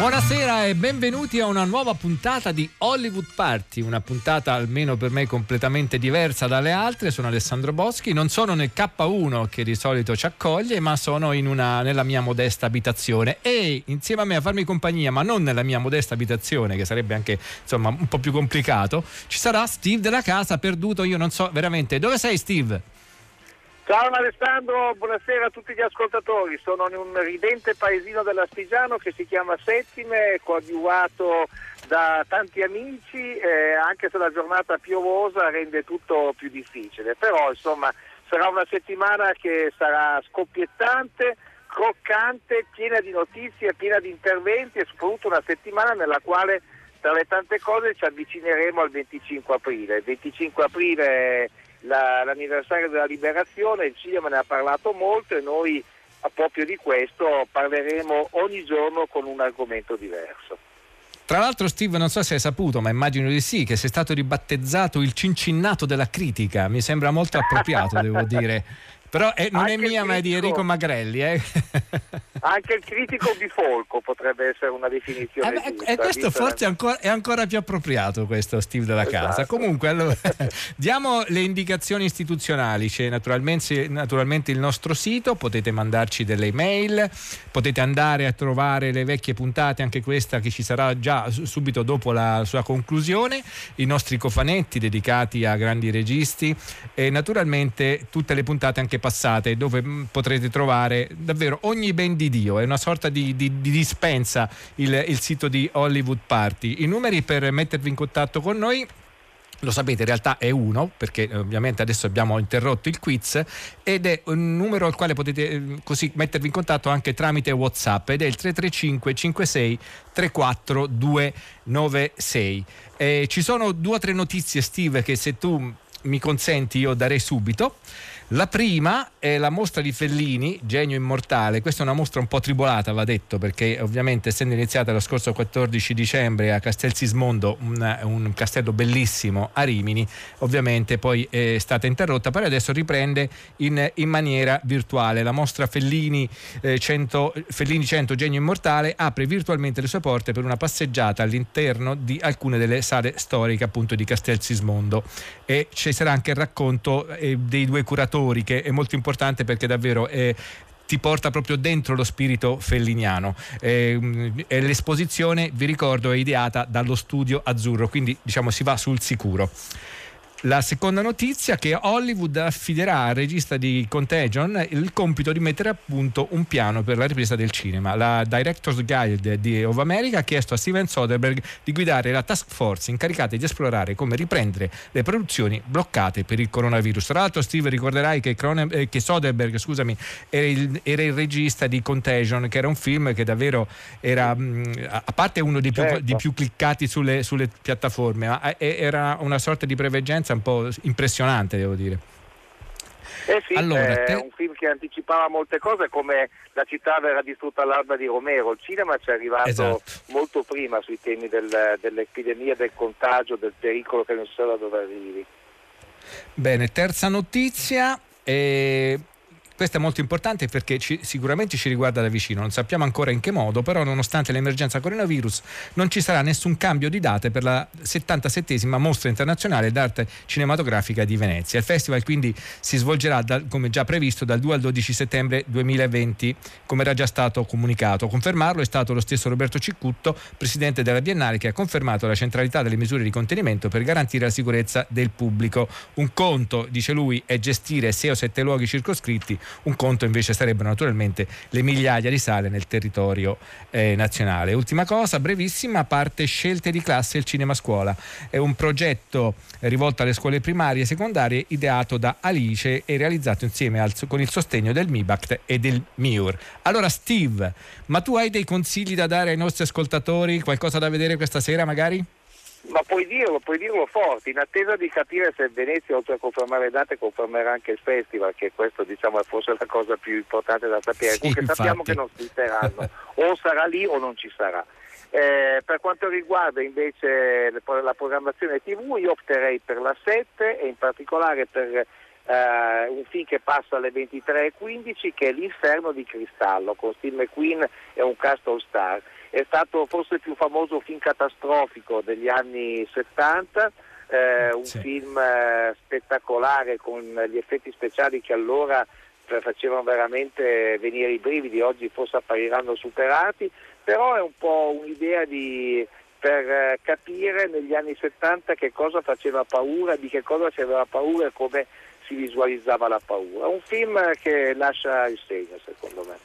Buonasera e benvenuti a una nuova puntata di Hollywood Party, una puntata almeno per me completamente diversa dalle altre. Sono Alessandro Boschi, non sono nel K1 che di solito ci accoglie, ma sono una, nella mia modesta abitazione e insieme a me a farmi compagnia, ma non nella mia modesta abitazione, che sarebbe anche insomma un po' più complicato, ci sarà Steve della casa perduto, io non so veramente dove sei Steve? Ciao Alessandro, buonasera a tutti gli ascoltatori. Sono in un ridente paesino dell'Astigiano che si chiama Settime, coadiuvato da tanti amici, eh, anche se la giornata piovosa rende tutto più difficile. Però insomma sarà una settimana che sarà scoppiettante, croccante, piena di notizie, piena di interventi e soprattutto una settimana nella quale tra le tante cose ci avvicineremo al 25 aprile. Il 25 aprile la, l'anniversario della liberazione, il cinema ne ha parlato molto e noi proprio di questo parleremo ogni giorno con un argomento diverso. Tra l'altro Steve non so se hai saputo, ma immagino di sì, che sei stato ribattezzato il cincinnato della critica, mi sembra molto appropriato devo dire. Però è, non Anche è mia ma è di Enrico Magrelli. Eh? Anche il critico bifolco potrebbe essere una definizione. Eh beh, e questo forse è ancora, è ancora, più appropriato, questo Steve della esatto. casa. Comunque, allora, diamo le indicazioni istituzionali. C'è naturalmente, naturalmente, il nostro sito, potete mandarci delle email, potete andare a trovare le vecchie puntate, anche questa che ci sarà già subito dopo la sua conclusione, i nostri cofanetti dedicati a grandi registi e naturalmente tutte le puntate anche passate dove mm, potrete trovare davvero ogni ben di Dio, è una sorta di, di, di dispensa il, il sito di Hollywood Party. I numeri per mettervi in contatto con noi lo sapete in realtà è uno perché ovviamente adesso abbiamo interrotto il quiz ed è un numero al quale potete eh, così mettervi in contatto anche tramite whatsapp ed è il 335 56 34 296 eh, ci sono due o tre notizie Steve che se tu mi consenti io darei subito la prima è la mostra di Fellini, Genio Immortale. Questa è una mostra un po' tribolata, va detto, perché ovviamente essendo iniziata lo scorso 14 dicembre a Castel Sismondo, un, un castello bellissimo a Rimini, ovviamente poi è stata interrotta, però adesso riprende in, in maniera virtuale. La mostra Fellini, eh, 100, Fellini 100 Genio Immortale apre virtualmente le sue porte per una passeggiata all'interno di alcune delle sale storiche appunto di Castel Sismondo e ci sarà anche il racconto eh, dei due curatori attori che è molto importante perché davvero è ti porta proprio dentro lo spirito felliniano. Eh, l'esposizione, vi ricordo, è ideata dallo studio azzurro, quindi diciamo si va sul sicuro. La seconda notizia è che Hollywood affiderà al regista di Contagion il compito di mettere a punto un piano per la ripresa del cinema. La Director's Guide di of America ha chiesto a Steven Soderbergh di guidare la task force incaricata di esplorare come riprendere le produzioni bloccate per il coronavirus. Tra l'altro Steve ricorderai che, Cronen- eh, che Soderbergh scusami, era, il, era, il, regista di Contagion che era un film che davvero era mh, a parte uno dei più, certo. di più cliccati sulle, sulle piattaforme ma era una sorta di preveggenza un po' impressionante, devo dire. Eh sì, allora, è un film che anticipava molte cose come La città verrà distrutta all'alba di Romero. Il cinema ci è arrivato esatto. molto prima sui temi del, dell'epidemia, del contagio, del pericolo che non si sa da dove arrivi. Bene, terza notizia. Eh, questo è molto importante perché ci, sicuramente ci riguarda da vicino, non sappiamo ancora in che modo, però nonostante l'emergenza coronavirus non ci sarà nessun cambio di date per la 77esima mostra internazionale d'arte cinematografica di Venezia. Il festival quindi si svolgerà da, come già previsto dal 2 al 12 settembre 2020, come era già stato comunicato. Confermarlo è stato lo stesso Roberto Ciccutto, presidente della Biennale, che ha confermato la centralità delle misure di contenimento per garantire la sicurezza del pubblico. Un conto, dice lui, è gestire 6 o 7 luoghi circoscritti un conto invece sarebbero naturalmente le migliaia di sale nel territorio eh, nazionale. Ultima cosa, brevissima, parte scelte di classe il cinema scuola. È un progetto rivolto alle scuole primarie e secondarie ideato da Alice e realizzato insieme al, con il sostegno del MIBACT e del MIUR. Allora Steve, ma tu hai dei consigli da dare ai nostri ascoltatori? Qualcosa da vedere questa sera magari? Ma puoi dirlo, puoi dirlo forte, in attesa di capire se Venezia oltre a confermare le date confermerà anche il festival, che questo diciamo è forse la cosa più importante da sapere. Sì, Comunque infatti. sappiamo che non si terranno, o sarà lì o non ci sarà. Eh, per quanto riguarda invece la programmazione TV, io opterei per la 7 e in particolare per eh, un film che passa alle 23.15 che è L'Inferno di Cristallo con Steve McQueen e un cast all star. È stato forse il più famoso film catastrofico degli anni 70, eh, un Sì. film eh, spettacolare con gli effetti speciali che allora facevano veramente venire i brividi, oggi forse appariranno superati, però è un po' un'idea di, per eh, capire negli anni 70 che cosa faceva paura, di che cosa si aveva paura e come si visualizzava la paura. Un film che lascia il segno secondo me.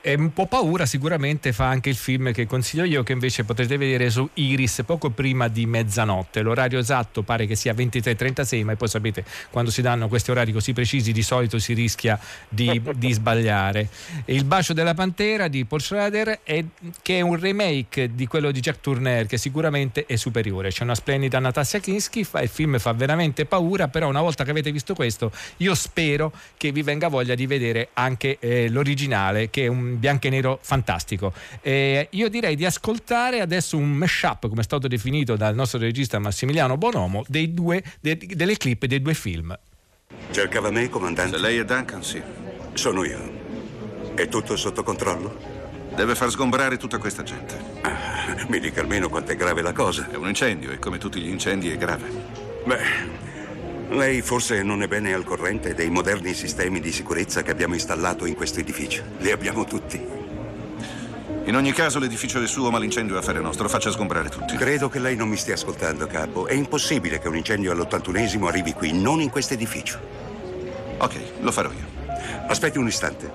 E un po' paura sicuramente fa anche il film che consiglio io che invece potrete vedere su Iris poco prima di mezzanotte. L'orario esatto pare che sia 23.36 ma poi sapete quando si danno questi orari così precisi di solito si rischia di, di sbagliare. E il bacio della pantera di Paul Schrader è, che è un remake di quello di Jack Turner che sicuramente è superiore. C'è una splendida Natasha Kinski, fa, il film fa veramente paura però una volta che avete visto questo io spero che vi venga voglia di vedere anche eh, l'originale che è un bianco e nero fantastico. Eh, io direi di ascoltare adesso un mashup, come è stato definito dal nostro regista Massimiliano Bonomo, dei due, de- delle clip dei due film. Cercava me, comandante? Se lei è Duncan, sì. Sono io. È tutto sotto controllo? Deve far sgombrare tutta questa gente. Ah, mi dica almeno quanto è grave la cosa. È un incendio e come tutti gli incendi è grave. Beh, lei forse non è bene al corrente dei moderni sistemi di sicurezza che abbiamo installato in questo edificio. Li abbiamo tutti. In ogni caso l'edificio è suo, ma l'incendio è affare nostro. Faccia sgombrare tutti. Credo che lei non mi stia ascoltando, capo. È impossibile che un incendio all'81esimo arrivi qui, non in questo edificio. Ok, lo farò io. Aspetti un istante.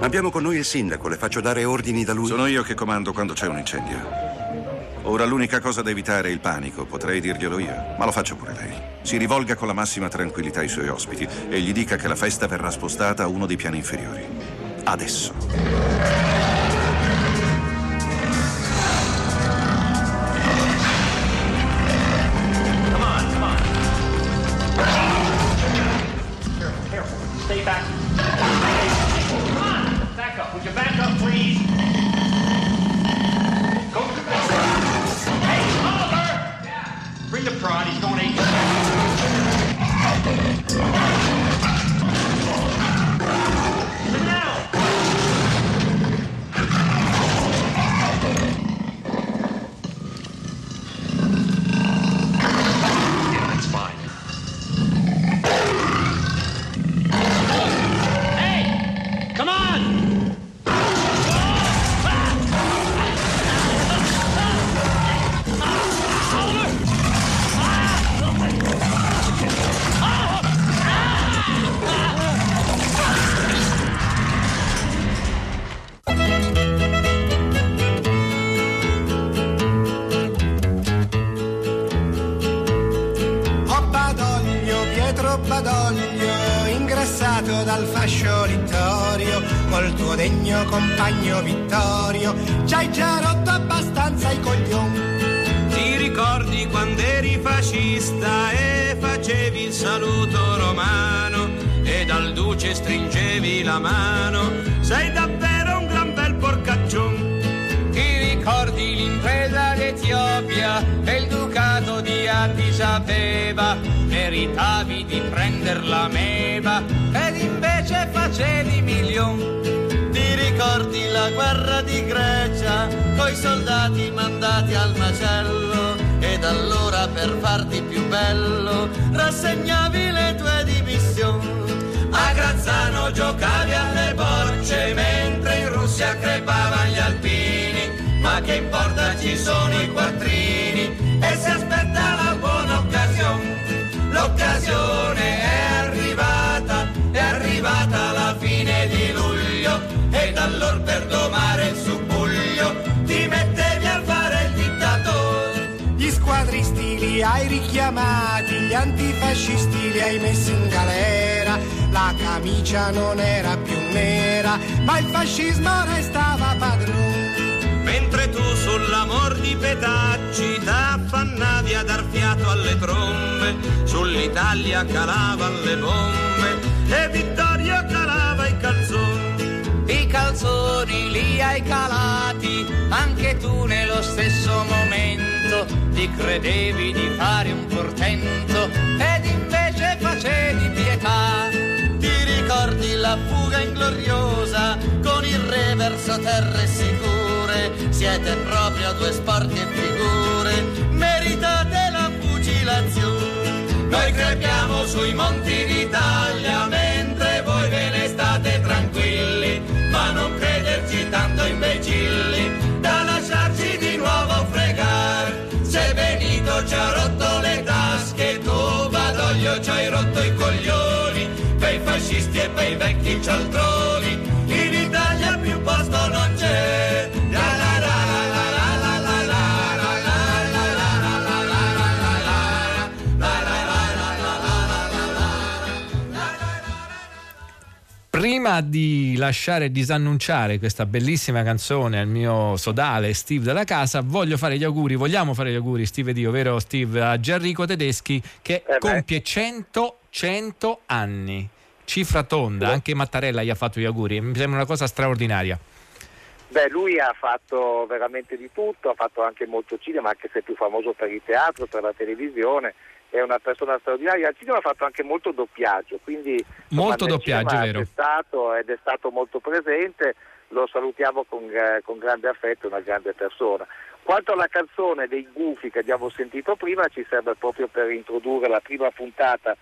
Abbiamo con noi il sindaco, le faccio dare ordini da lui. Sono io che comando quando c'è un incendio. Ora l'unica cosa da evitare è il panico, potrei dirglielo io, ma lo faccio pure lei. Si rivolga con la massima tranquillità ai suoi ospiti e gli dica che la festa verrà spostata a uno dei piani inferiori. Adesso. Dal duce stringevi la mano? Sei davvero un gran bel porcaccione. Ti ricordi l'impresa d'Etiopia e il ducato di Addis Abeba? Meritavi di prender la meba ed invece facevi milioni. Ti ricordi la guerra di Grecia, coi soldati mandati al macello, ed allora per farti più bello rassegnavi le tue dimissioni. Grazzano giocavi alle bocce, mentre in Russia crepavano gli alpini, ma che importa ci sono i quattrini e si aspetta la buona occasione. L'occasione è arrivata, è arrivata la fine di luglio ed allora per domare il subbuglio ti mettevi a fare il dittatore. Gli squadristi li hai richiamati, gli antifascisti li hai messi in galera, la camicia non era più nera, ma il fascismo restava padrone. Mentre tu sull'amor di petacci, t'affannavi a dar fiato alle trombe, sull'Italia calavano le bombe e Vittorio calava i calzoni. I calzoni li hai calati, anche tu nello stesso momento, ti credevi di fare un portento ed invece facevi fuga ingloriosa con il reverso terre sicure? Siete proprio due sporche figure, meritate la fucilazione. Noi crepiamo sui monti d'Italia mentre voi ve ne state tranquilli, ma non crederci tanto imbecilli da lasciarci di nuovo fregare. Se Benito ci ha rotto le tasche, tu Badoglio ci hai rotto i coglioni, fascisti e bei vecchi cialtroni, in Italia più posto non c'è. La la la la la la la la la la la la la la la la la Prima di lasciare disannunciare questa bellissima canzone al mio sodale Steve della casa, voglio fare gli auguri, vogliamo fare gli auguri Steve e io, vero Steve, a Gianrico Tedeschi che compie 100, 100 anni. Cifra tonda, anche Mattarella gli ha fatto gli auguri, mi sembra una cosa straordinaria. Beh, lui ha fatto veramente di tutto, ha fatto anche molto cinema, anche se è più famoso per il teatro, per la televisione, è una persona straordinaria. Al cinema ha fatto anche molto doppiaggio, quindi Molto doppiaggio, vero. È stato ed è stato molto presente, lo salutiamo con, eh, con grande affetto, è una grande persona. Quanto alla canzone dei Gufi che abbiamo sentito prima, ci serve proprio per introdurre la prima puntata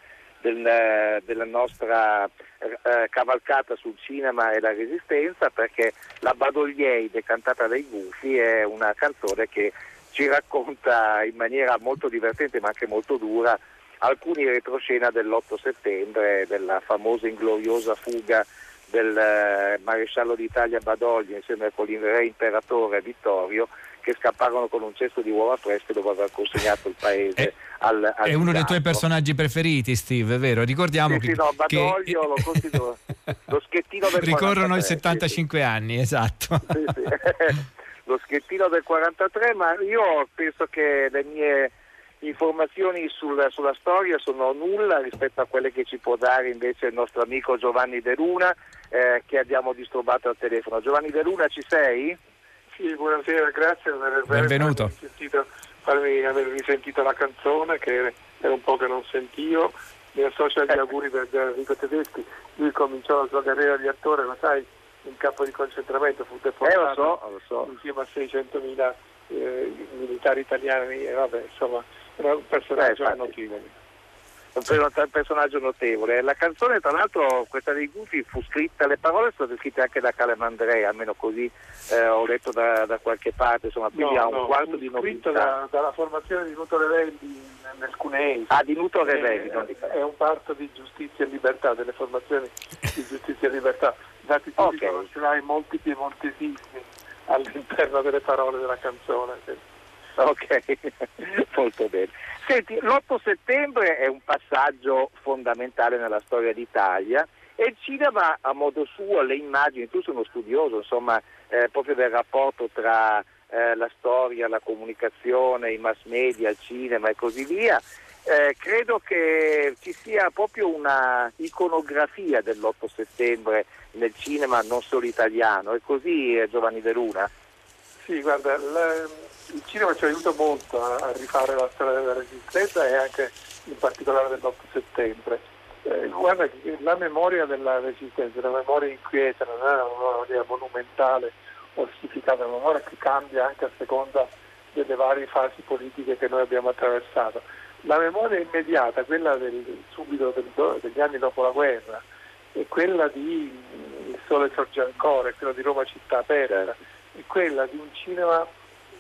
del, eh, della nostra eh, cavalcata sul cinema e la resistenza perché la Badoglieide cantata dai Gufi è una canzone che ci racconta in maniera molto divertente ma anche molto dura alcuni retroscena dell'8 settembre della famosa ingloriosa fuga del eh, maresciallo d'Italia Badoglio insieme con il re imperatore Vittorio che scapparono con un cesto di uova fresche dopo aver consegnato il paese È- al, al È uno dei tuoi personaggi preferiti, Steve, vero? Ricordiamo Sì, che, sì, no, che- lo considero lo schettino del ricorrono i 43, sì, 75 anni, esatto. sì, sì. lo schettino del 43, ma io penso che le mie informazioni sul- sulla storia sono nulla rispetto a quelle che ci può dare invece il nostro amico Giovanni De Luna eh, che abbiamo disturbato al telefono. Giovanni De Luna ci sei? Sì, buonasera, grazie per aver Benvenuto. sentito, farmi aver risentito la canzone che era un po' che non sentivo. Mi associo agli auguri per Enrico Tedeschi. Lui cominciò la sua carriera di attore, lo sai, in campo di concentramento, fu Eh, lo deportato so, lo so. insieme a 600.000 eh, militari italiani e vabbè, insomma, era un personaggio Eh, notevole. Un per- un personaggio notevole. La canzone, tra l'altro, questa dei Gufi fu scritta, le parole sono state scritte anche da Calamandrea, almeno così eh, ho letto da, da qualche parte, insomma, quindi ha un no, quarto di scritto nobiltà. da- dalla formazione di Nuto Revelli nel Cuneese. Ah, di Nuto Revelli, di è un parto di giustizia e libertà, delle formazioni di giustizia e libertà. Infatti tu Ok. riconoscerai molti piemontesismi all'interno delle parole della canzone. Ok, molto bene. Senti, l'8 settembre è un passaggio fondamentale nella storia d'Italia e il cinema a modo suo, le immagini, tu sei uno studioso insomma, eh, proprio del rapporto tra eh, la storia, la comunicazione, i mass media, il cinema e così via. Eh, credo che ci sia proprio una iconografia dell'8 settembre nel cinema non solo italiano, è così eh, Giovanni De Luna? Sì, guarda, la- il cinema ci aiuta molto a, a rifare la storia della resistenza e anche in particolare dell'8 settembre. Eh, guarda la memoria della resistenza, la memoria inquieta, non è una memoria monumentale, ossificata, è una memoria che cambia anche a seconda delle varie fasi politiche che noi abbiamo attraversato. La memoria immediata, quella del, subito del degli anni dopo la guerra, è quella di mm, Il sole sorge ancora, è quella di Roma città aperta, è quella di un cinema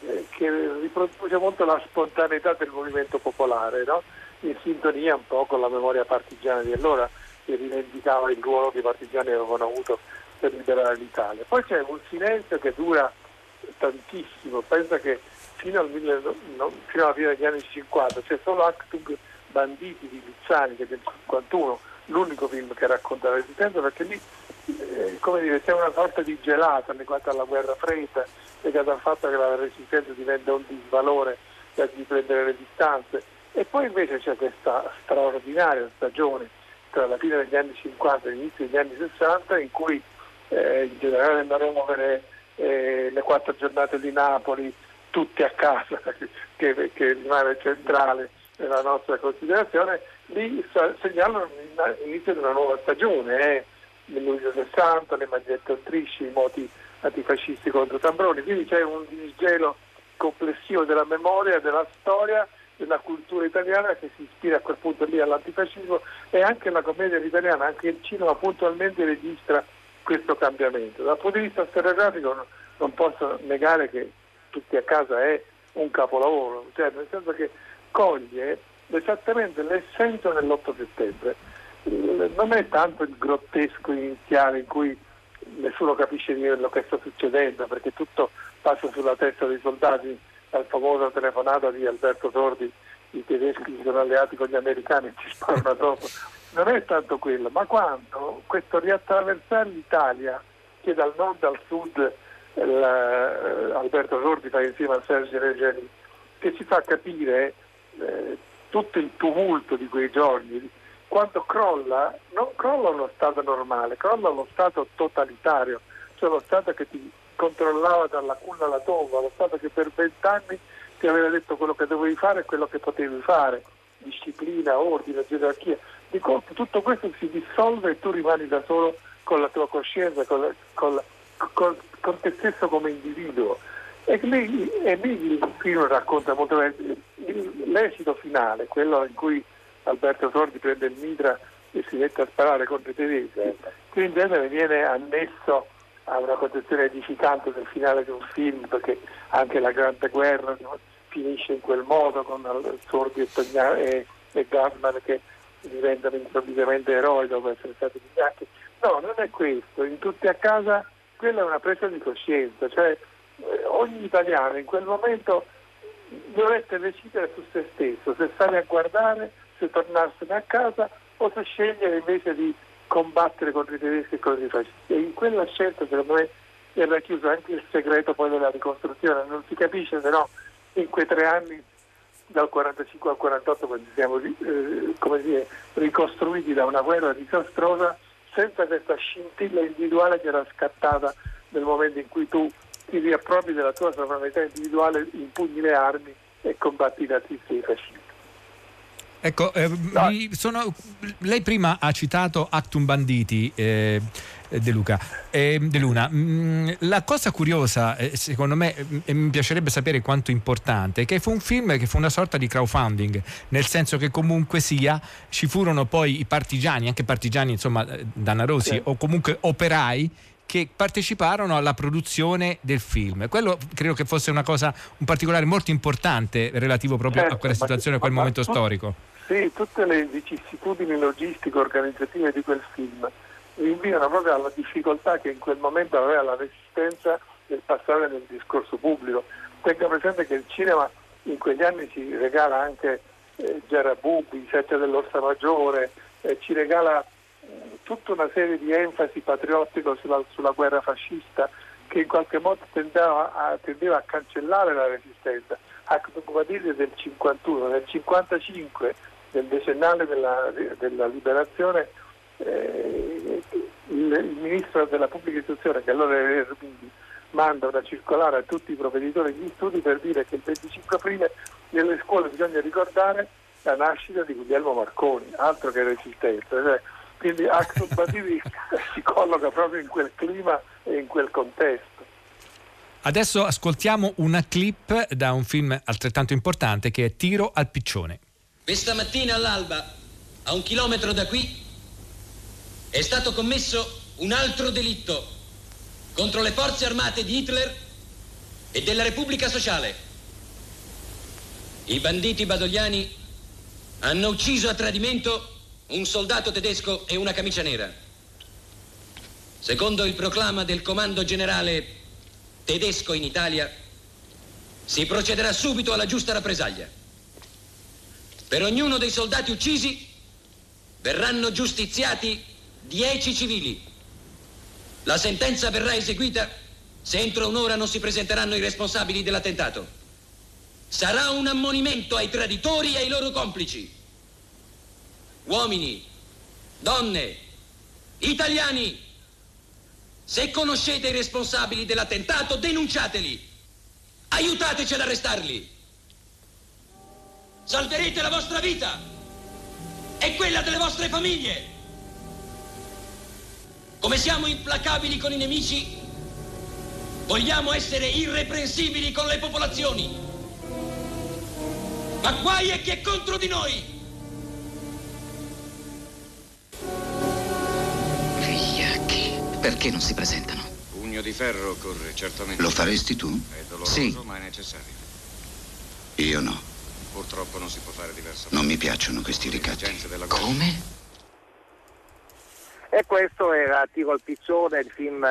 eh, che riproduce molto la spontaneità del movimento popolare, no? in sintonia un po' con la memoria partigiana di allora, che rivendicava il ruolo che i partigiani avevano avuto per liberare l'Italia. Poi c'è un silenzio che dura tantissimo, pensa che fino, al 1000 no, fino alla fine degli anni 50 c'è solo Actung Banditi di Luzzani che è del 51, l'unico film che racconta la resistenza perché lì eh, come dire, c'è una sorta di gelata legata alla guerra fredda, legata al fatto che la resistenza diventa un disvalore di prendere le distanze. E poi invece c'è questa straordinaria stagione tra la fine degli anni 50 e l'inizio degli anni 60 in cui eh, il generale andarono a eh, le quattro giornate di Napoli, tutti a casa, che, che rimane centrale nella nostra considerazione, lì segnalano l'inizio di una nuova stagione. Eh nel luglio 60, le magliette a strisce, i moti antifascisti contro Tambroni, quindi c'è un disgelo complessivo della memoria, della storia, della cultura italiana che si ispira a quel punto lì all'antifascismo e anche la commedia italiana, anche il cinema puntualmente registra questo cambiamento. Dal punto di vista storiografico no, non posso negare che tutti a casa è un capolavoro, cioè nel senso che coglie esattamente l'essenza dell'8 settembre non è tanto il grottesco iniziale in cui nessuno capisce quello che sta succedendo perché tutto passa sulla testa dei soldati al famoso telefonata di Alberto Sordi i tedeschi si sono alleati con gli americani e ci sparano dopo. Non è tanto quello ma quando questo riattraversare l'Italia che dal nord al sud Alberto Sordi fa insieme a Sergio Regeni che ci fa capire eh, tutto il tumulto di quei giorni quando crolla, non crolla uno Stato normale, crolla uno Stato totalitario, cioè lo Stato che ti controllava dalla culla alla tomba, lo Stato che per vent'anni ti aveva detto quello che dovevi fare e quello che potevi fare, disciplina, ordine, gerarchia. Di colpo tutto questo si dissolve e tu rimani da solo con la tua coscienza, con, la, con, la, con, con te stesso come individuo. E lì, e lì il film racconta molto bene l'esito finale, quello in cui Alberto Sordi prende il mitra e si mette a sparare contro i tedeschi. Qui in genere viene annesso a una concezione edificante del finale di un film, perché anche la Grande Guerra finisce in quel modo con Sordi e, Togna- e, e Gassman che diventano improvvisamente eroi dopo essere stati pigliati. No, non è questo, in tutti a casa quella è una presa di coscienza, cioè eh, ogni italiano in quel momento dovrebbe decidere su se stesso, se stare a guardare se tornarsene a casa o se scegliere invece di combattere contro i tedeschi e contro i fascisti. E in quella scelta secondo me era chiuso anche il segreto poi della ricostruzione, non si capisce no in quei tre anni dal 45 al 48 quando siamo eh, dire, ricostruiti da una guerra disastrosa senza questa scintilla individuale che era scattata nel momento in cui tu ti riappropri della tua sovranità individuale, impugni le armi e combatti i nazisti e i fascisti. Ecco, eh, sono, lei prima ha citato Actum Banditi. Eh, De, Luca, eh, De Luna. Mm, la cosa curiosa, eh, secondo me, e eh, mi piacerebbe sapere quanto importante, è che fu un film che fu una sorta di crowdfunding, nel senso che comunque sia, ci furono poi i partigiani, anche partigiani, insomma, eh, danarosi sì. o comunque operai che parteciparono alla produzione del film. Quello credo che fosse una cosa, un particolare molto importante relativo proprio certo, a quella situazione, a quel momento storico. Sì, tutte le vicissitudini logistiche organizzative di quel film rinviano proprio alla difficoltà che in quel momento aveva la resistenza nel passare nel discorso pubblico. Tenga presente che il cinema in quegli anni ci regala anche eh, Gerabubi, Sette dell'Orsa Maggiore, eh, ci regala eh, tutta una serie di enfasi patriottiche sulla, sulla, guerra fascista che in qualche modo tendeva a, tendeva a cancellare la resistenza. Akdukvadil del 51, nel 55 nel decennale della, della liberazione eh, il, il, ministro della pubblica istruzione, che allora era Ermini, manda una circolare a tutti i provveditori degli studi per dire che il 25 aprile nelle scuole bisogna ricordare la nascita di Guglielmo Marconi, altro che resistenza. Cioè, quindi Axel Bativi si colloca proprio in quel clima e in quel contesto. Adesso ascoltiamo una clip da un film altrettanto importante che è Tiro al piccione. Questa mattina all'alba, a un chilometro da qui, è stato commesso un altro delitto contro le forze armate di Hitler e della Repubblica Sociale. I banditi badogliani hanno ucciso a tradimento un soldato tedesco e una camicia nera. Secondo il proclama del comando generale tedesco in Italia, si procederà subito alla giusta rappresaglia. Per ognuno dei soldati uccisi verranno giustiziati dieci civili. La sentenza verrà eseguita se entro un'ora non si presenteranno i responsabili dell'attentato. Sarà un ammonimento ai traditori e ai loro complici. Uomini, donne, italiani, se conoscete i responsabili dell'attentato, denunciateli. Aiutateci ad arrestarli. Salverete la vostra vita e quella delle vostre famiglie. Come siamo implacabili con i nemici, vogliamo essere irreprensibili con le popolazioni. Ma guai è chi è contro di noi. Vigliacchi, perché non si presentano? Pugno di ferro occorre, certamente. Lo faresti tu? È doloroso, Sì. ma è necessario. Io no. Purtroppo non si può fare diversamente. Non mi piacciono questi ricatti. Come? E questo era Tiro al piccione, il film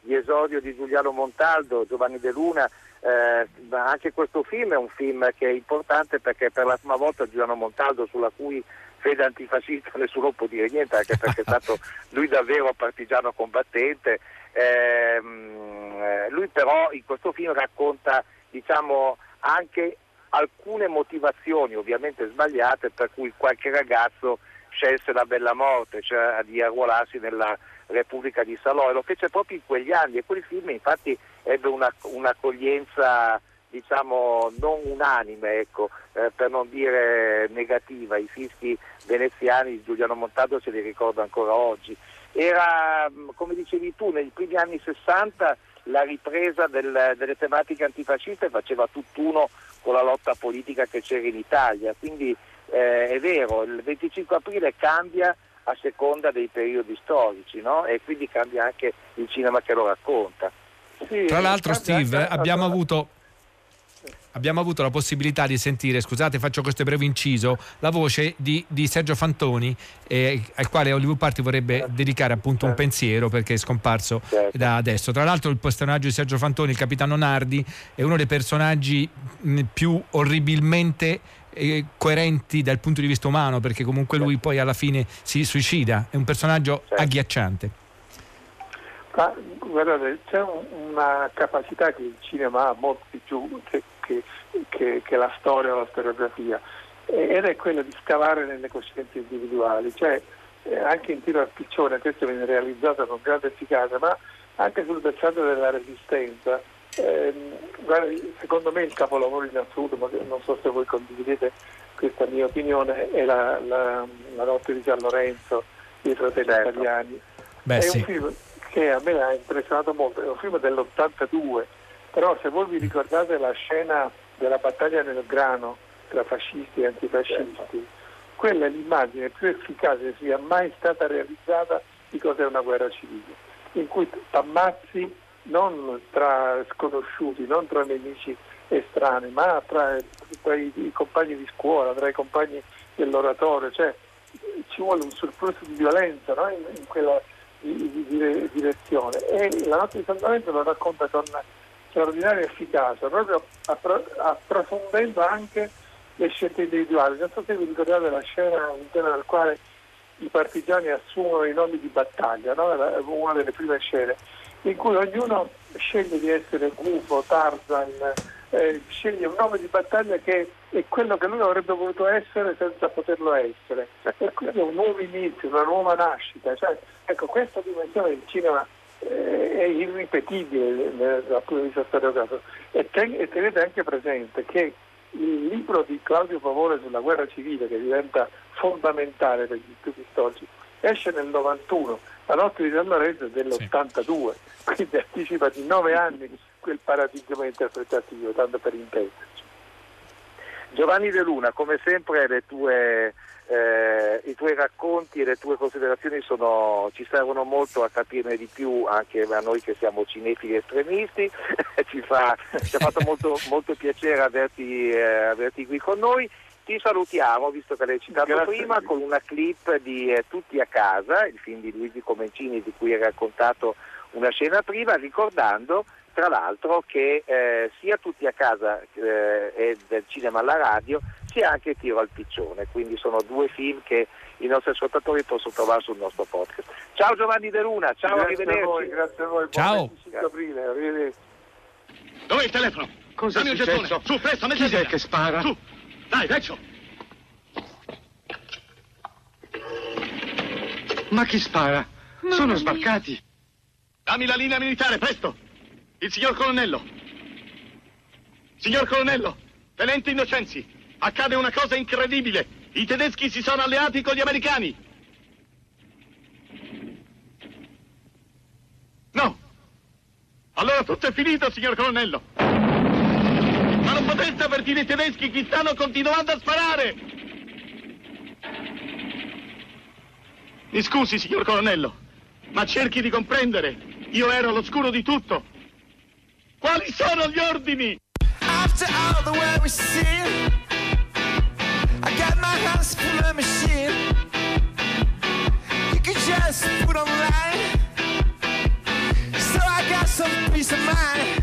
di esordio di Giuliano Montaldo, Giovanni De Luna. Eh, ma anche questo film è un film che è importante perché per la prima volta Giuliano Montaldo, sulla cui fede antifascista nessuno può dire niente, anche perché è stato lui davvero partigiano combattente. Ehm, eh, lui però in questo film racconta diciamo, anche alcune motivazioni ovviamente sbagliate per cui qualche ragazzo scelse la bella morte, cioè di arruolarsi nella Repubblica di Salò e lo fece proprio in quegli anni e quel film infatti ebbe una, un'accoglienza diciamo non unanime ecco, eh, per non dire negativa, i fischi veneziani Giuliano Montaldo se li ricordo ancora oggi. Era, mh, come dicevi tu, negli primi anni 60 la ripresa del- delle tematiche antifasciste faceva tutt'uno con la lotta politica che c'era in Italia, quindi eh, è vero, il 25 aprile cambia a seconda dei periodi storici no? e quindi cambia anche il cinema che lo racconta. Tra l'altro, Steve, abbiamo avuto. Abbiamo avuto la possibilità di sentire, scusate, faccio questo breve inciso, la voce di, di Sergio Fantoni, eh, al quale Hollywood Party vorrebbe dedicare appunto un pensiero perché è scomparso da adesso. Tra l'altro, il personaggio di Sergio Fantoni, il capitano Nardi, è uno dei personaggi mh, più orribilmente eh, coerenti dal punto di vista umano, perché comunque lui poi alla fine si suicida. È un personaggio agghiacciante. Ma guardate, c'è un- una capacità che il cinema ha molto più che, che- che- che la storia o la storiografia eh, ed è quella di scavare nelle coscienze individuali, cioè eh, anche in tiro al piccione questo viene realizzato con grande efficacia, ma anche sul versante della resistenza. ehm, guardi, secondo me il capolavoro in assoluto, ma non so se voi condividete questa mia opinione, è la, la- la notte di San Lorenzo dei fratelli italiani. Beh, è sì. un film che a me ha impressionato molto, è un film dell'82, però se voi vi ricordate la scena della battaglia nel grano tra fascisti e antifascisti, quella è l'immagine più efficace che sia mai stata realizzata di cos'è una guerra civile, in cui t'ammazzi non tra sconosciuti, non tra nemici estranei, ma tra, tra i, i compagni di scuola, tra i compagni dell'oratorio, cioè ci vuole un surplus di violenza no? in, in quella di- di- di- direzione e la notte di San Lorenzo lo racconta con straordinaria efficacia, proprio appro- approfondendo anche le scelte individuali. Non so se vi ricordate la scena all'interno del quale i partigiani assumono i nomi di battaglia, no? Una delle prime scene, in cui ognuno sceglie di essere Gufo, Tarzan, eh, sceglie un nome di battaglia che è quello che lui avrebbe voluto essere senza poterlo essere. E quindi è un nuovo inizio, una nuova nascita. Cioè, ecco, questa dimensione del cinema è irripetibile dal punto di vista storiografico. E, ten- e tenete anche presente che il libro di Claudio Pavone sulla guerra civile, che diventa fondamentale per gli studi storici, esce nel 91, la notte di San Lorenzo è dell'82, quindi anticipa di nove anni quel paradigma interpretativo, tanto per intenderci. Giovanni De Luna, come sempre le tue, eh, i tuoi racconti e le tue considerazioni sono- ci servono molto a capirne di più anche a noi che siamo cinefili estremisti, ci, fa, ci ha fatto molto, molto piacere averti, eh, averti qui con noi. Ti salutiamo, visto che l'hai citato Grazie. prima, con una clip di eh, Tutti a casa, il film di Luigi Comencini di cui hai raccontato una scena prima, ricordando tra l'altro che eh, sia tutti a casa eh, e del cinema alla radio sia anche Tiro al piccione, quindi sono due film che i nostri ascoltatori possono trovare sul nostro podcast. Ciao Giovanni De Luna, ciao, grazie arrivederci. a voi, grazie a voi. Buon Ciao. 25 aprile, arrivederci. Dov'è il telefono? Cosa Dammi è un gettone. Su, presto, metti Chi è che spara? Su, dai, vecchio. Ma chi spara? Sono sbarcati. Dammi la linea militare, presto. Il signor colonnello. Signor colonnello, tenente Innocenzi, accade una cosa incredibile. I tedeschi si sono alleati con gli americani. No. Allora tutto è finito, signor colonnello. Ma non potreste avvertire i tedeschi che stanno continuando a sparare. Mi scusi, signor colonnello, ma cerchi di comprendere. Io ero all'oscuro di tutto. Quali sono gli ordini? After all the way we see, I got my hands full of machine. You could just put online, so I got some peace of mind.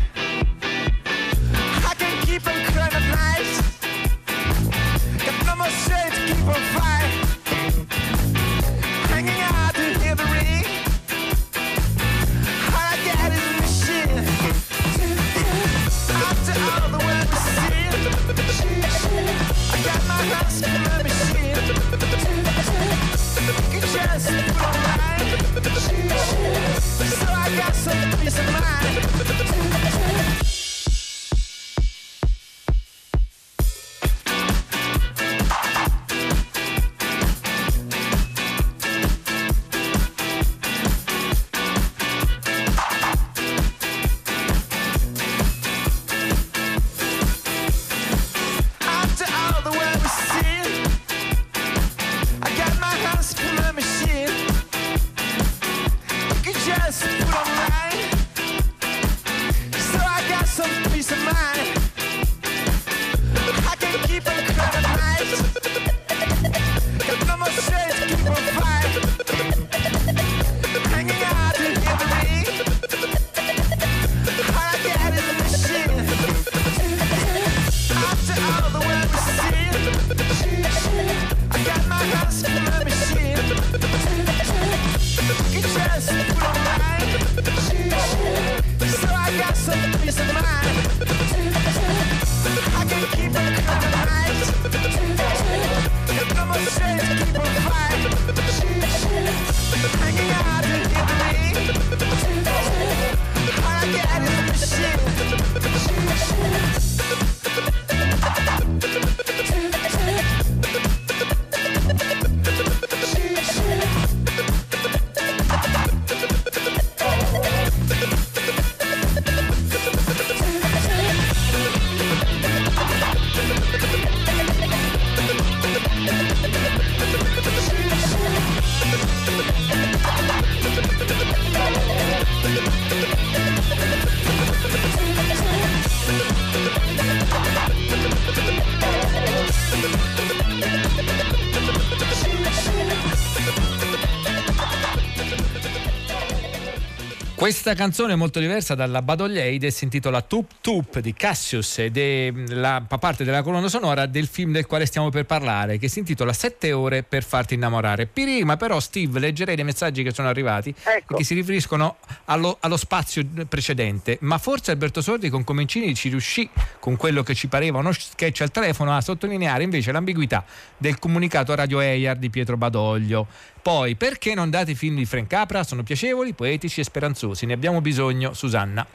Questa canzone è molto diversa dalla Badoglieide, si intitola Tup Tup di Cassius ed è la, fa parte della colonna sonora del film del quale stiamo per parlare, che si intitola Sette ore per farti innamorare. Prima però Steve leggerei dei messaggi che sono arrivati Ecco. che si riferiscono allo, allo spazio precedente, ma forse Alberto Sordi con Comencini ci riuscì con quello che ci pareva uno sketch al telefono a sottolineare invece l'ambiguità del comunicato radio EIAR di Pietro Badoglio. Poi, perché non date i film di Frank Capra? Sono piacevoli, poetici e speranzosi. Ne abbiamo bisogno, Susanna.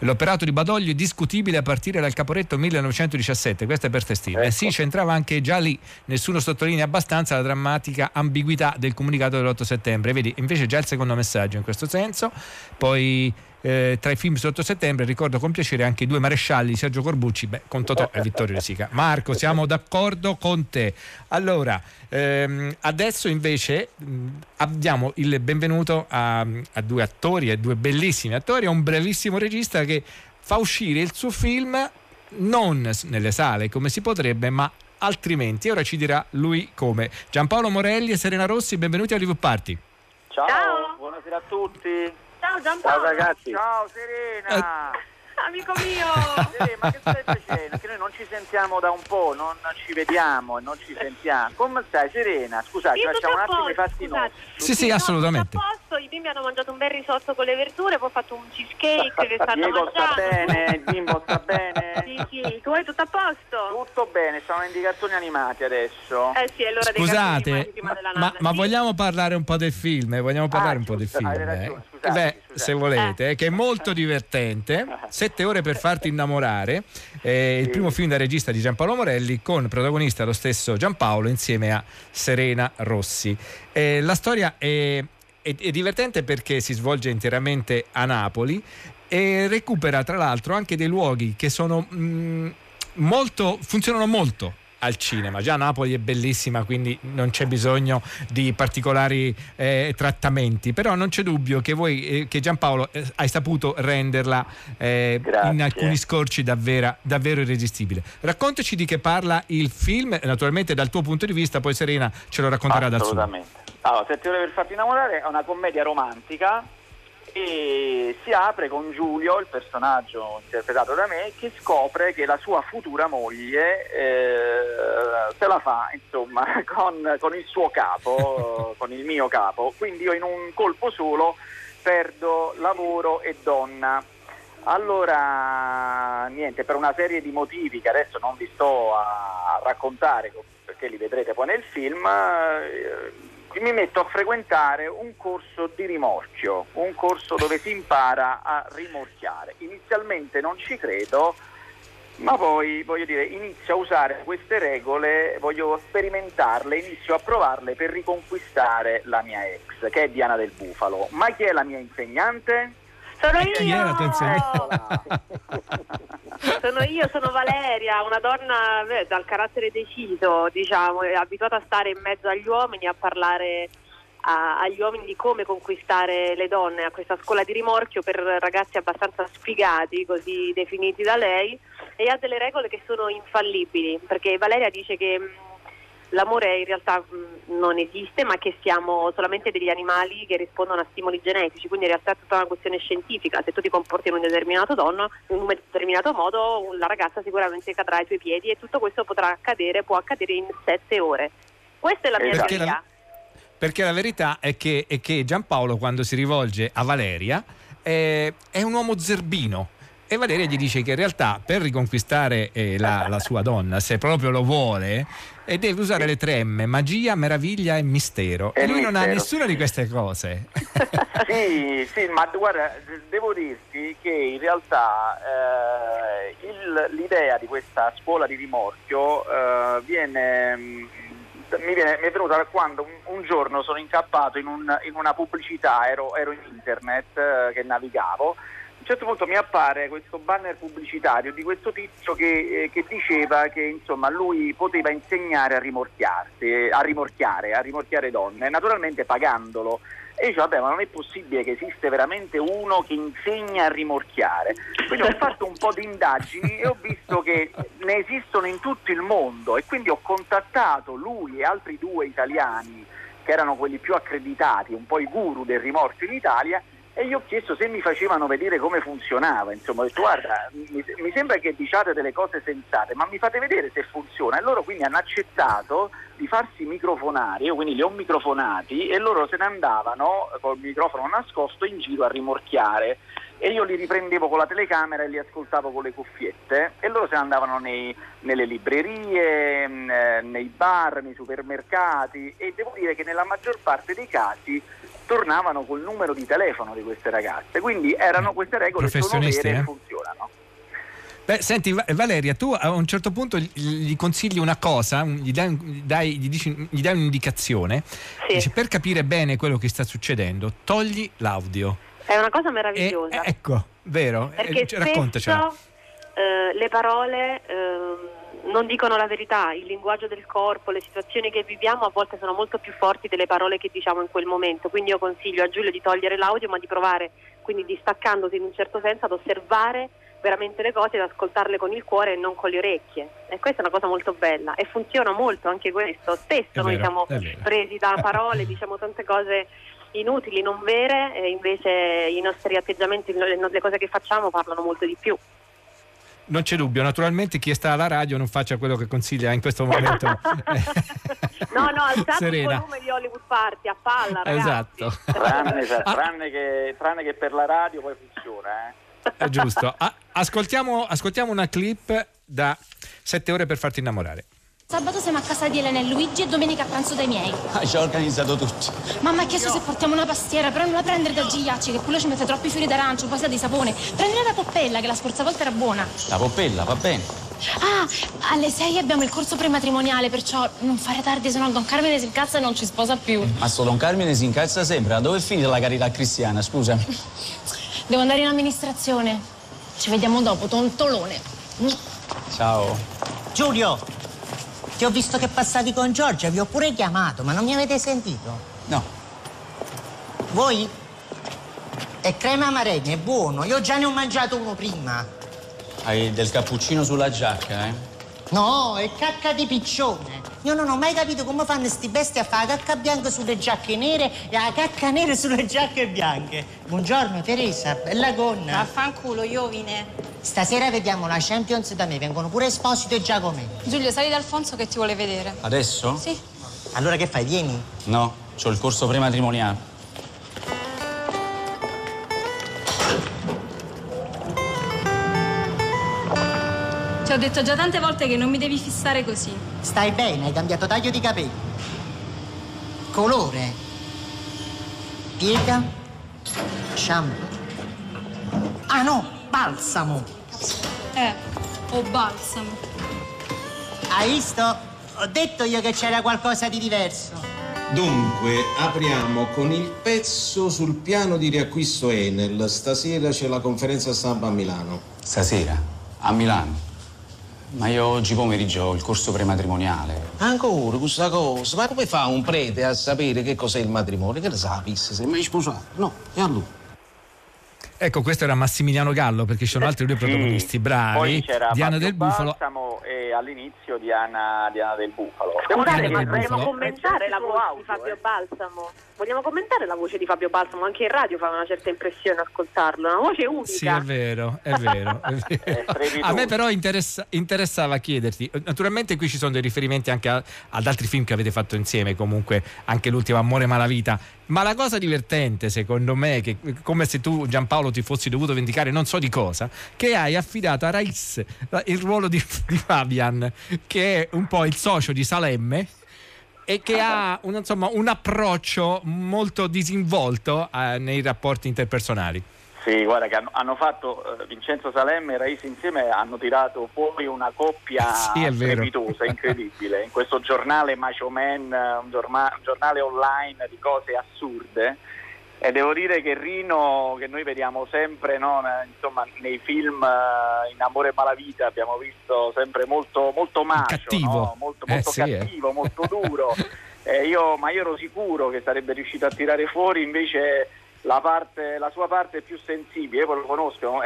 L'operato di Badoglio è discutibile a partire dal Caporetto 1917. Questa è per te, Steve. Eh sì, c'entrava anche già lì. Nessuno sottolinea abbastanza la drammatica ambiguità del comunicato dell'8 settembre. Vedi, invece già il secondo messaggio in questo senso. Poi eh, tra i film sotto settembre ricordo con piacere anche i due marescialli Sergio Corbucci. Beh, con Totò e Vittorio De Sica. Marco siamo d'accordo con te. Allora ehm, adesso invece mh, abbiamo il benvenuto a, a due attori e due bellissimi attori a un bravissimo regista che fa uscire il suo film non nelle sale come si potrebbe ma altrimenti. Ora ci dirà lui come. Giampaolo Morelli e Serena Rossi benvenuti a Hollywood Party. Ciao, Ciao. buonasera a tutti. Ciao Giampaolo. Ciao ragazzi. Ciao Serena. amico mio! Eh, ma che stai facendo? Che noi non ci sentiamo da un po', non ci vediamo e non ci sentiamo. Come stai, Serena? Scusate, facciamo un attimo i fatti nostri. Sì, sì, assolutamente. A posto, i bimbi hanno mangiato un bel risotto con le verdure, poi ho fatto un cheesecake che stanno Diego sta mangiando. bene, il bimbo sta bene. Sì, sì, tu hai tutto a posto? Tutto bene, sono indicazioni animate adesso. Eh sì, allora dei cartoni Scusate, animati prima della ma, ma Sì. vogliamo parlare un po' del film? eh? Vogliamo parlare un po' del film? eh? ragione, scusate, Beh, se volete, eh, che è molto divertente. Sette ore per farti innamorare. eh, il primo film da regista di Giampaolo Morelli con protagonista lo stesso Giampaolo insieme a Serena Rossi. Eh, la storia è, è- è divertente perché si svolge interamente a Napoli e recupera tra l'altro anche dei luoghi che sono mm, molto funzionano molto al cinema. Già Napoli è bellissima, quindi non c'è bisogno di particolari eh, trattamenti, però non c'è dubbio che voi, eh, che Giampaolo, eh, hai saputo renderla eh, in alcuni scorci davvero, davvero irresistibile. Raccontaci di che parla il film, naturalmente dal tuo punto di vista, poi Serena ce lo racconterà dal suo. Assolutamente. Allora, Sette ore per farti innamorare è una commedia romantica e si apre con Giulio, il personaggio interpretato da me, che scopre che la sua futura moglie eh, se la fa insomma con, con il suo capo, con il mio capo. Quindi io in un colpo solo perdo lavoro e donna. Allora, niente, per una serie di motivi che adesso non vi sto a raccontare, perché li vedrete poi nel film, eh, mi metto a frequentare un corso di rimorchio, un corso dove si impara a rimorchiare. Inizialmente non ci credo, ma poi voglio dire, inizio a usare queste regole, voglio sperimentarle, inizio a provarle per riconquistare la mia ex, che è Diana del Bufalo. Ma chi è la mia insegnante? Sono Chi era tua insegnante? Sono io, sono Valeria, una donna eh, dal carattere deciso, diciamo, abituata a stare in mezzo agli uomini, a parlare a- agli uomini di come conquistare le donne a questa scuola di rimorchio per ragazzi abbastanza sfigati, così definiti da lei, e ha delle regole che sono infallibili, perché Valeria dice che l'amore in realtà mh, non esiste, ma che siamo solamente degli animali che rispondono a stimoli genetici, quindi in realtà è tutta una questione scientifica. Se tu ti comporti in un determinato tono, in un determinato modo, la ragazza sicuramente cadrà ai tuoi piedi e tutto questo potrà accadere, può accadere in sette ore. Questa è la mia Perché teoria. la- Perché la verità è che, è che Giampaolo, quando si rivolge a Valeria, eh, è un uomo zerbino. E Valeria gli dice che in realtà per riconquistare eh, la, la sua donna, se proprio lo vuole, eh, deve usare le tre M, magia, meraviglia e mistero. E, E lui non ha mistero, nessuna di queste cose. Sì, sì, ma guarda, devo dirti che in realtà eh, il- l'idea di questa scuola di rimorchio eh, viene, mm, mi, viene- mi è venuta quando un, un giorno sono incappato in, un- in una pubblicità, ero, ero in internet eh, che navigavo. Un certo punto mi appare questo banner pubblicitario di questo tizio che, eh, che diceva che insomma lui poteva insegnare a rimorchiarsi, a rimorchiare, a rimorchiare donne, naturalmente pagandolo. E dice, vabbè, ma non è possibile che esiste veramente uno che insegna a rimorchiare. Quindi ho fatto un po' di indagini e ho visto che ne esistono in tutto il mondo e quindi ho contattato lui e altri due italiani che erano quelli più accreditati, un po' i guru del rimorchio in Italia, e gli ho chiesto se mi facevano vedere come funzionava. Insomma, ho detto guarda, mi, mi sembra che diciate delle cose sensate, ma mi fate vedere se funziona. E loro quindi hanno accettato di farsi microfonare, io quindi li ho microfonati e loro se ne andavano col microfono nascosto in giro a rimorchiare e io li riprendevo con la telecamera e li ascoltavo con le cuffiette e loro se ne andavano nei- nelle librerie, eh, nei bar, nei supermercati e devo dire che nella maggior parte dei casi tornavano col numero di telefono di queste ragazze, quindi erano queste regole sono Professionisti, vere e eh? funzionano. Beh, senti Va- Valeria, tu a un certo punto gli, gli consigli una cosa, gli dai, gli dai- gli dici- gli dai un'indicazione, dici, per capire bene quello che sta succedendo, togli l'audio. È una cosa E, meravigliosa. eh, ecco, vero? Perché Eh, raccontacela. spesso eh, le parole ehm, non dicono la verità, il linguaggio del corpo, le situazioni che viviamo a volte sono molto più forti delle parole che diciamo in quel momento. Quindi io consiglio a Giulio di togliere l'audio, ma di provare, quindi distaccandosi in un certo senso, ad osservare veramente le cose, ad ascoltarle con il cuore e non con le orecchie. E questa è una cosa molto bella e funziona molto anche questo. Spesso È noi vero, siamo vero. presi da parole, diciamo tante cose inutili, non vere, e invece i nostri atteggiamenti, le cose che facciamo parlano molto di più. Non c'è dubbio, naturalmente chi sta alla radio non faccia quello che consiglia in questo momento. No, no, alzate Serena. il volume di Hollywood Party a palla, ragazzi. esatto. Tranne, Ah. tranne che, tranne che per la radio poi funziona, eh. È giusto. Ah, ascoltiamo, ascoltiamo una clip da 7 ore per farti innamorare. Sabato siamo a casa di Elena e Luigi e domenica a pranzo dai miei. Ah, ci ha organizzato tutto. Mamma ha chiesto se portiamo una pastiera, però non la prendere da Gigliacci, che quello ci mette troppi fiori d'arancio, poi sa di sapone. Prendila da Poppella, che la scorsa volta era buona. La poppella, va bene. Ah, alle 6 abbiamo il corso prematrimoniale, perciò non fare tardi, se no Don Carmine si incazza e non ci sposa più. Ma sto Don Carmine si incazza sempre. Ma dove è finita la carità cristiana, scusami? Devo andare in amministrazione. Ci vediamo dopo, tontolone. Ciao. Giulio, ti ho visto che passavi con Giorgia, vi ho pure chiamato, ma non mi avete sentito? No. Voi? È crema amaregna, è buono. Io già ne ho mangiato uno prima. Hai del cappuccino sulla giacca, eh? No, è cacca di piccione. Io non ho mai capito come fanno sti bestie a fare la cacca bianca sulle giacche nere e la cacca nera sulle giacche bianche. Buongiorno Teresa, bella gonna. Vaffanculo, Iovine. Stasera vediamo la Champions da me, vengono pure Esposito e Giacometti. Giulio, sali da Alfonso che ti vuole vedere. Adesso? Sì. Allora che fai, vieni? No, c'ho il corso prematrimoniale. Ti ho detto già tante volte che non mi devi fissare così. Stai bene, hai cambiato taglio di capelli. Colore. Piega. Shampoo. Ah no, balsamo. Eh, o balsamo. Hai visto? Ho detto io che c'era qualcosa di diverso. Dunque, apriamo con il pezzo sul piano di riacquisto Enel. Stasera c'è la conferenza stampa a Milano. Stasera? A Milano? Ma io oggi pomeriggio ho il corso prematrimoniale. Ancora questa cosa? Ma come fa un prete a sapere che cos'è il matrimonio? Che ne sa, pisse? Sei mai sposato? No, e allora? Ecco, questo era Massimiliano Gallo perché ci sono altri due protagonisti bravi. Poi c'era Diana Fabio del Bufalo. Balsamo e all'inizio Diana, Diana del Bufalo. Scusate, Diana ma vogliamo commentare la voce di Fabio Balsamo? Vogliamo commentare la voce di Fabio Balsamo? Anche in radio fa una certa impressione ascoltarlo, una voce unica. Sì, è vero, è vero. è vero. A me però interessa- interessava chiederti, naturalmente qui ci sono dei riferimenti anche a- ad altri film che avete fatto insieme, comunque anche l'ultimo Amore e Malavita, ma la cosa divertente secondo me, che come se tu Giampaolo ti fossi dovuto vendicare non so di cosa, che hai affidato a Raiz la- il ruolo di, di Fabian, che è un po' il socio di Salemme e che ha un, insomma, un approccio molto disinvolto eh, nei rapporti interpersonali. Sì, guarda che hanno, hanno fatto eh, Vincenzo Salemme e Raisi insieme hanno tirato fuori una coppia Sì, strepitosa, incredibile. In questo giornale Macho Man, eh, un, giorma- un giornale online di cose assurde. E devo dire che Rino, che noi vediamo sempre no, eh, insomma, nei film eh, in Amore e Malavita, abbiamo visto sempre molto, molto macio, Cattivo. no? molto, Eh, molto sì, eh. cattivo, molto duro. Eh, io- ma io ero sicuro che sarebbe riuscito a tirare fuori invece la, parte, la sua parte più sensibile. Io lo conosco,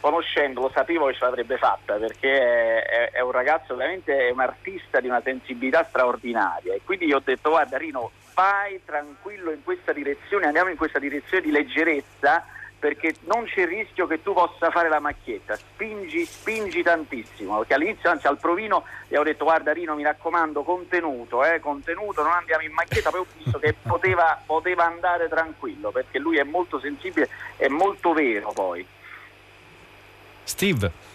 conoscendolo sapevo che ce l'avrebbe fatta perché è, è- un ragazzo veramente è un artista di una sensibilità straordinaria. E quindi io ho detto guarda Rino, vai tranquillo in questa direzione, andiamo in questa direzione di leggerezza perché non c'è il rischio che tu possa fare la macchietta, spingi, spingi tantissimo, perché all'inizio, anzi al provino, gli avevo detto guarda Rino mi raccomando contenuto, eh, contenuto, non andiamo in macchietta, poi ho visto che poteva, poteva andare tranquillo, perché lui è molto sensibile e molto vero poi. Steve.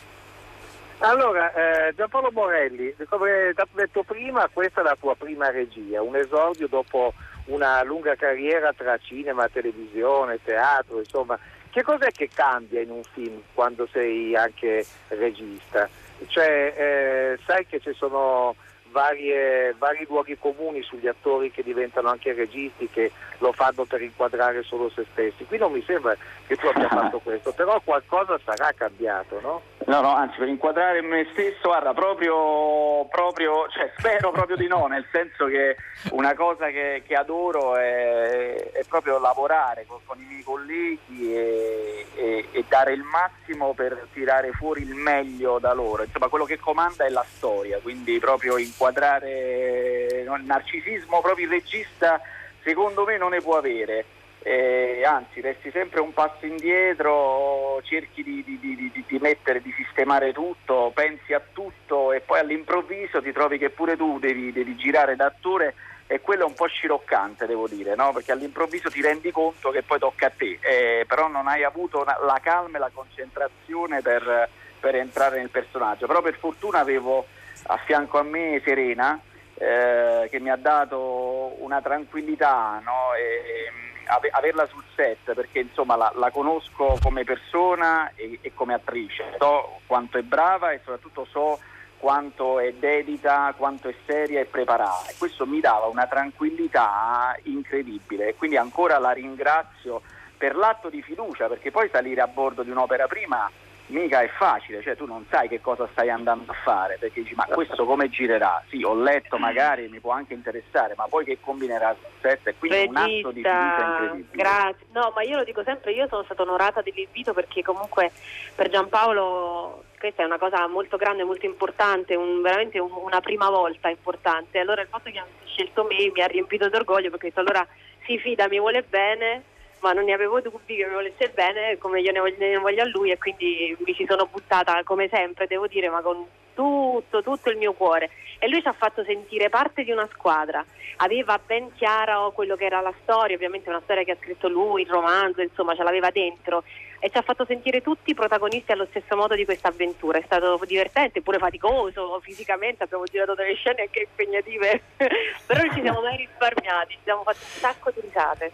Allora, eh, Giampaolo Morelli, come detto prima, questa è la tua prima regia, un esordio dopo una lunga carriera tra cinema, televisione, teatro, insomma. Che cos'è che cambia in un film quando sei anche regista? Cioè, eh, sai che ci sono varie- vari luoghi comuni sugli attori che diventano anche registi, che lo fanno per inquadrare solo se stessi. Qui non mi sembra che tu abbia fatto questo, però qualcosa sarà cambiato, no? No, no, anzi per inquadrare me stesso, guarda, proprio, proprio cioè, spero proprio di no, nel senso che una cosa che, che adoro è, è proprio lavorare con, con i miei colleghi e, e- e dare il massimo per tirare fuori il meglio da loro. Insomma, quello che comanda è la storia, quindi proprio inquadrare il narcisismo, proprio il regista secondo me non ne può avere. Eh, anzi, resti sempre un passo indietro, cerchi di, di- di- di- mettere, di sistemare tutto, pensi a tutto e poi all'improvviso ti trovi che pure tu devi, devi girare da attore e quello è un po' sciroccante, devo dire, no? perché all'improvviso ti rendi conto che poi tocca a te, eh, però non hai avuto la calma e la concentrazione per, per entrare nel personaggio. Però per fortuna avevo a fianco a me Serena, eh, che mi ha dato una tranquillità no? e, ave- averla sul set perché insomma la, la conosco come persona e, e come attrice. So quanto è brava e soprattutto so quanto è dedita, quanto è seria e preparata. E questo mi dava una tranquillità incredibile. E quindi ancora la ringrazio per l'atto di fiducia perché poi salire a bordo di un'opera prima mica è facile, cioè tu non sai che cosa stai andando a fare, perché dici ma questo come girerà? Sì, ho letto magari, mi può anche interessare, ma poi che combinerà sul set? E quindi è un atto di fiducia Regista, incredibile. grazie. No, ma io lo dico sempre, io sono stata onorata dell'invito perché comunque per Giampaolo questa è una cosa molto grande, molto importante, un- veramente un- una prima volta importante. Allora il fatto che avete scelto me mi ha riempito d'orgoglio perché ho detto allora si fida, mi vuole bene, ma non ne avevo dubbi che mi volesse bene come io ne voglio, ne voglio a lui e quindi mi ci sono buttata come sempre, devo dire, ma con tutto, tutto il mio cuore. E lui ci ha fatto sentire parte di una squadra, aveva ben chiaro quello che era la storia, ovviamente una storia che ha scritto lui, il romanzo, insomma ce l'aveva dentro e ci ha fatto sentire tutti protagonisti allo stesso modo di questa avventura. È stato divertente, pure faticoso fisicamente, abbiamo girato delle scene anche impegnative, però non ci siamo mai risparmiati, ci siamo fatti un sacco di risate.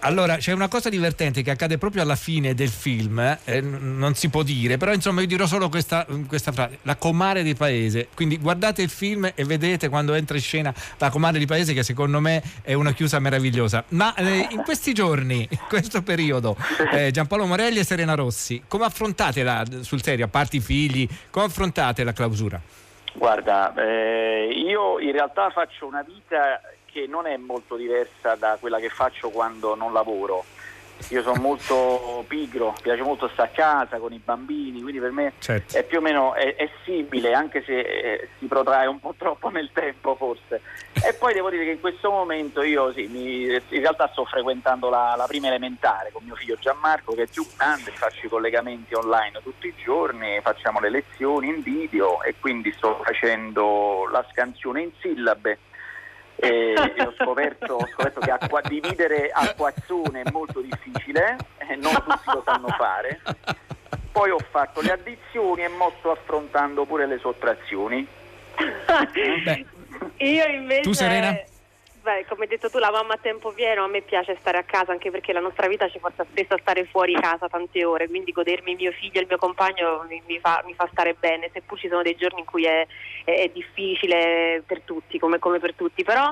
Allora, c'è una cosa divertente che accade proprio alla fine del film, eh, non si può dire, però insomma io dirò solo questa, questa frase, la comare di paese. Quindi guardate il film e vedete quando entra in scena la comare di paese che secondo me è una chiusa meravigliosa. Ma eh, in questi giorni, in questo periodo, eh, Giampaolo Morelli e Serena Rossi, come affrontate la, sul serio, a parte i figli, come affrontate la clausura? Guarda, eh, io in realtà faccio una vita che non è molto diversa da quella che faccio quando non lavoro. Io sono molto pigro, piace molto stare a casa con i bambini, quindi per me Certo. è più o meno è, è simile, anche se eh, si protrae un po' troppo nel tempo forse. E poi devo dire che in questo momento io sì, mi- in realtà sto frequentando la, la prima elementare con mio figlio Gianmarco che è più grande, faccio i collegamenti online tutti i giorni, facciamo le lezioni in video e quindi sto facendo la scansione in sillabe. E e ho, scoperto, ho scoperto che acqua- dividere acquazzone è molto difficile, eh, non tutti lo sanno fare. Poi ho fatto le addizioni e mo sto affrontando pure le sottrazioni. Io invece... Tu, Serena? Beh, come hai detto tu, la mamma a tempo pieno, a me piace stare a casa anche perché la nostra vita ci porta spesso a stare fuori casa tante ore, quindi godermi mio figlio e il mio compagno mi, mi fa, mi fa stare bene, seppur ci sono dei giorni in cui è, è- è difficile per tutti, come, come per tutti, però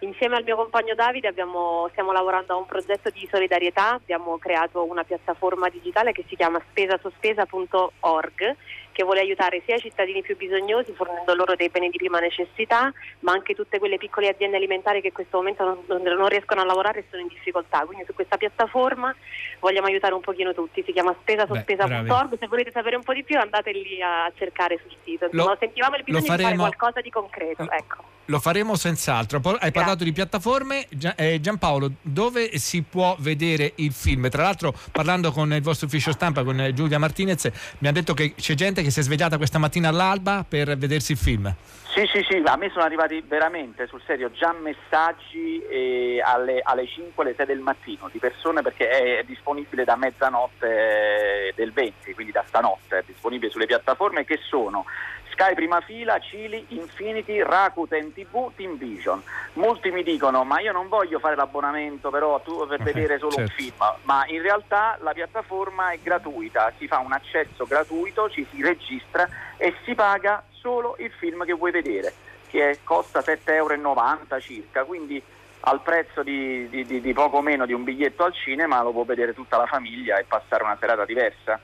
insieme al mio compagno Davide abbiamo- stiamo lavorando a un progetto di solidarietà, abbiamo creato una piattaforma digitale che si chiama spesasospesa.org che vuole aiutare sia i cittadini più bisognosi fornendo loro dei beni di prima necessità, ma anche tutte quelle piccole aziende alimentari che in questo momento non, non- riescono a lavorare e sono in difficoltà. Quindi su questa piattaforma vogliamo aiutare un pochino tutti, si chiama spesasospesa.org, se volete sapere un po' di più andate lì a cercare sul sito. Insomma, Lo- sentivamo il bisogno lo di fare faremo- qualcosa di concreto. Ecco. Lo faremo senz'altro. Hai parlato di piattaforme. Eh, Giampaolo, dove si può vedere il film? Tra l'altro, parlando con il vostro ufficio stampa, con eh, Giulia Martinez, mi ha detto che c'è gente che si è svegliata questa mattina all'alba per vedersi il film. Sì, sì, sì, a me sono arrivati veramente, sul serio, già messaggi eh, alle, alle 5, alle 6 del mattino di persone perché è disponibile da mezzanotte eh, del 20, quindi da stanotte, è disponibile sulle piattaforme che sono Sky Prima Fila, Cili, Infinity, Rakuten TV, Team Vision. Molti mi dicono ma io non voglio fare l'abbonamento però tu per vedere solo un certo. film, ma in realtà la piattaforma è gratuita, si fa un accesso gratuito, ci si registra e si paga solo il film che vuoi vedere, che costa 7,90 euro circa, quindi al prezzo di, di- di- di poco meno di un biglietto al cinema lo può vedere tutta la famiglia e passare una serata diversa.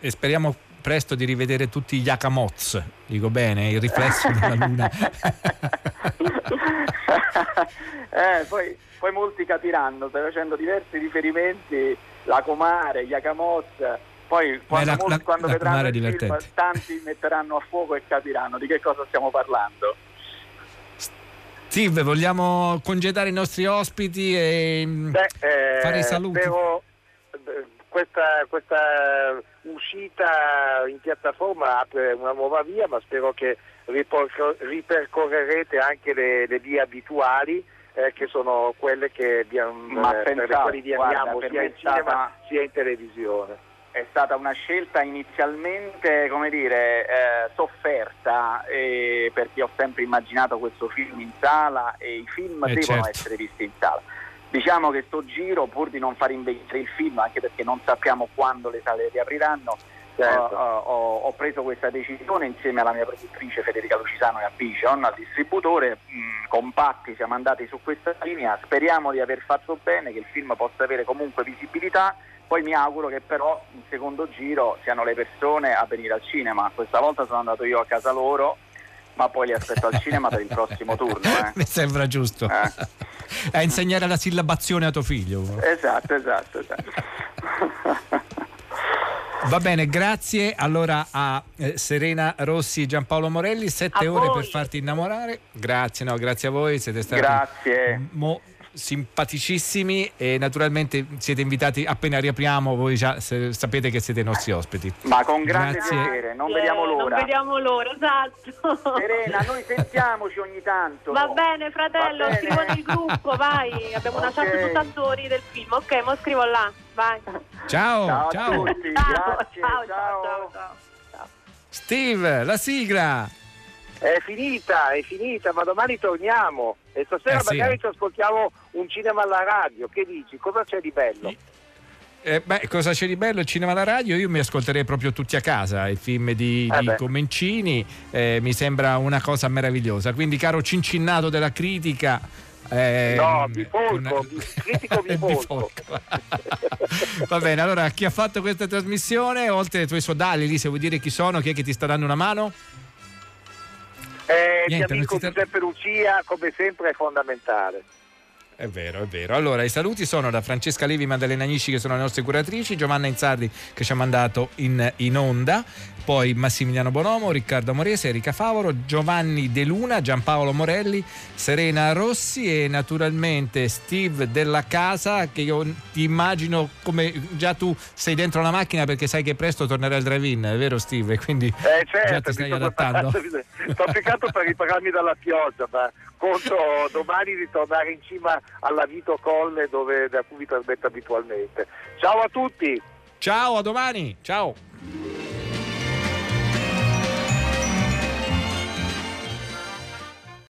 E speriamo presto di rivedere tutti gli Akamoz. Dico bene, il riflesso della luna. Eh, poi, poi molti capiranno, stai facendo diversi riferimenti, la Comare, gli Akamoz, poi quando, la- molti- la- quando la vedranno il film, tanti metteranno a fuoco e capiranno di che cosa stiamo parlando. Steve, vogliamo congedare i nostri ospiti e mm, Beh, eh, fare i saluti? spero, eh, questa, questa uscita in piattaforma apre una nuova via, ma spero che ripercorrerete anche le, le vie abituali. eh, che sono quelle che vi, Ma eh, per le quali vi amiamo sia in è cinema stata- sia in televisione. È stata una scelta inizialmente, come dire, eh, sofferta eh, perché ho sempre immaginato questo film in sala e i film Eh, devono certo. essere visti in sala. Diciamo che sto giro, pur di non far invecchiare il film, anche perché non sappiamo quando le sale riapriranno, Certo. ho, ho- ho preso questa decisione insieme alla mia produttrice Federica Lucisano e a Picion, al distributore, mh, compatti siamo andati su questa linea, speriamo di aver fatto bene, che il film possa avere comunque visibilità, poi mi auguro che però in secondo giro siano le persone a venire al cinema, questa volta sono andato io a casa loro, ma poi li aspetto al cinema per il prossimo turno. eh. Mi sembra giusto. a insegnare la sillabazione a tuo figlio. Esatto, esatto, esatto. Va bene, grazie allora a eh, Serena Rossi e Giampaolo Morelli, sette A ore voi. per farti innamorare. Grazie, no, grazie a voi, siete stati Grazie. mo- simpaticissimi e naturalmente siete invitati appena riapriamo, voi già sapete che siete i nostri ospiti. Ma con grande Grazie. piacere, non Eh, vediamo Non l'ora. vediamo l'ora, esatto. Serena, noi sentiamoci ogni tanto. Va bene, fratello, Va bene. scrivo nel gruppo, vai. Abbiamo una chat Ok. tutti attori del film. Ok, mo scrivo là, vai. Ciao, Ciao a ciao. tutti, Ciao, grazie, ciao, ciao. ciao, ciao. Steve, la sigla. È finita, è finita, ma domani torniamo e stasera Eh sì, magari ci ascoltiamo un cinema alla radio. Che dici? Cosa c'è di bello? Eh, beh, cosa c'è di bello? Il cinema alla radio? Io mi ascolterei proprio tutti a casa, i film di, Eh di. Comencini, eh, mi sembra una cosa meravigliosa. Quindi, caro cincinnato della critica. eh, No, bifolco, una- critico bifolco. Va bene, allora chi ha fatto questa trasmissione, oltre ai tuoi sodali, lì se vuoi dire chi sono, chi è che ti sta dando una mano? Eh, Niente, mio amico non si sta- Giuseppe Lucia, come sempre, è fondamentale. È vero, è vero. Allora, i saluti sono da Francesca Levi e Maddalena Agnisci, che sono le nostre curatrici, Giovanna Inzardi, che ci ha mandato in, in onda, poi Massimiliano Bonomo, Riccardo Amorese, Erika Favoro, Giovanni De Luna, Giampaolo Morelli, Serena Rossi e naturalmente Steve della Casa, che io ti immagino come già tu sei dentro la macchina perché sai che presto tornerai al drive-in, vero Steve? Quindi Eh, certo, già ti stai adattando. Sto peccato per ripararmi dalla pioggia, ma conto domani di tornare in cima alla Vito Colle dove, da cui vi trasmetto abitualmente. Ciao a tutti! Ciao, a domani! Ciao!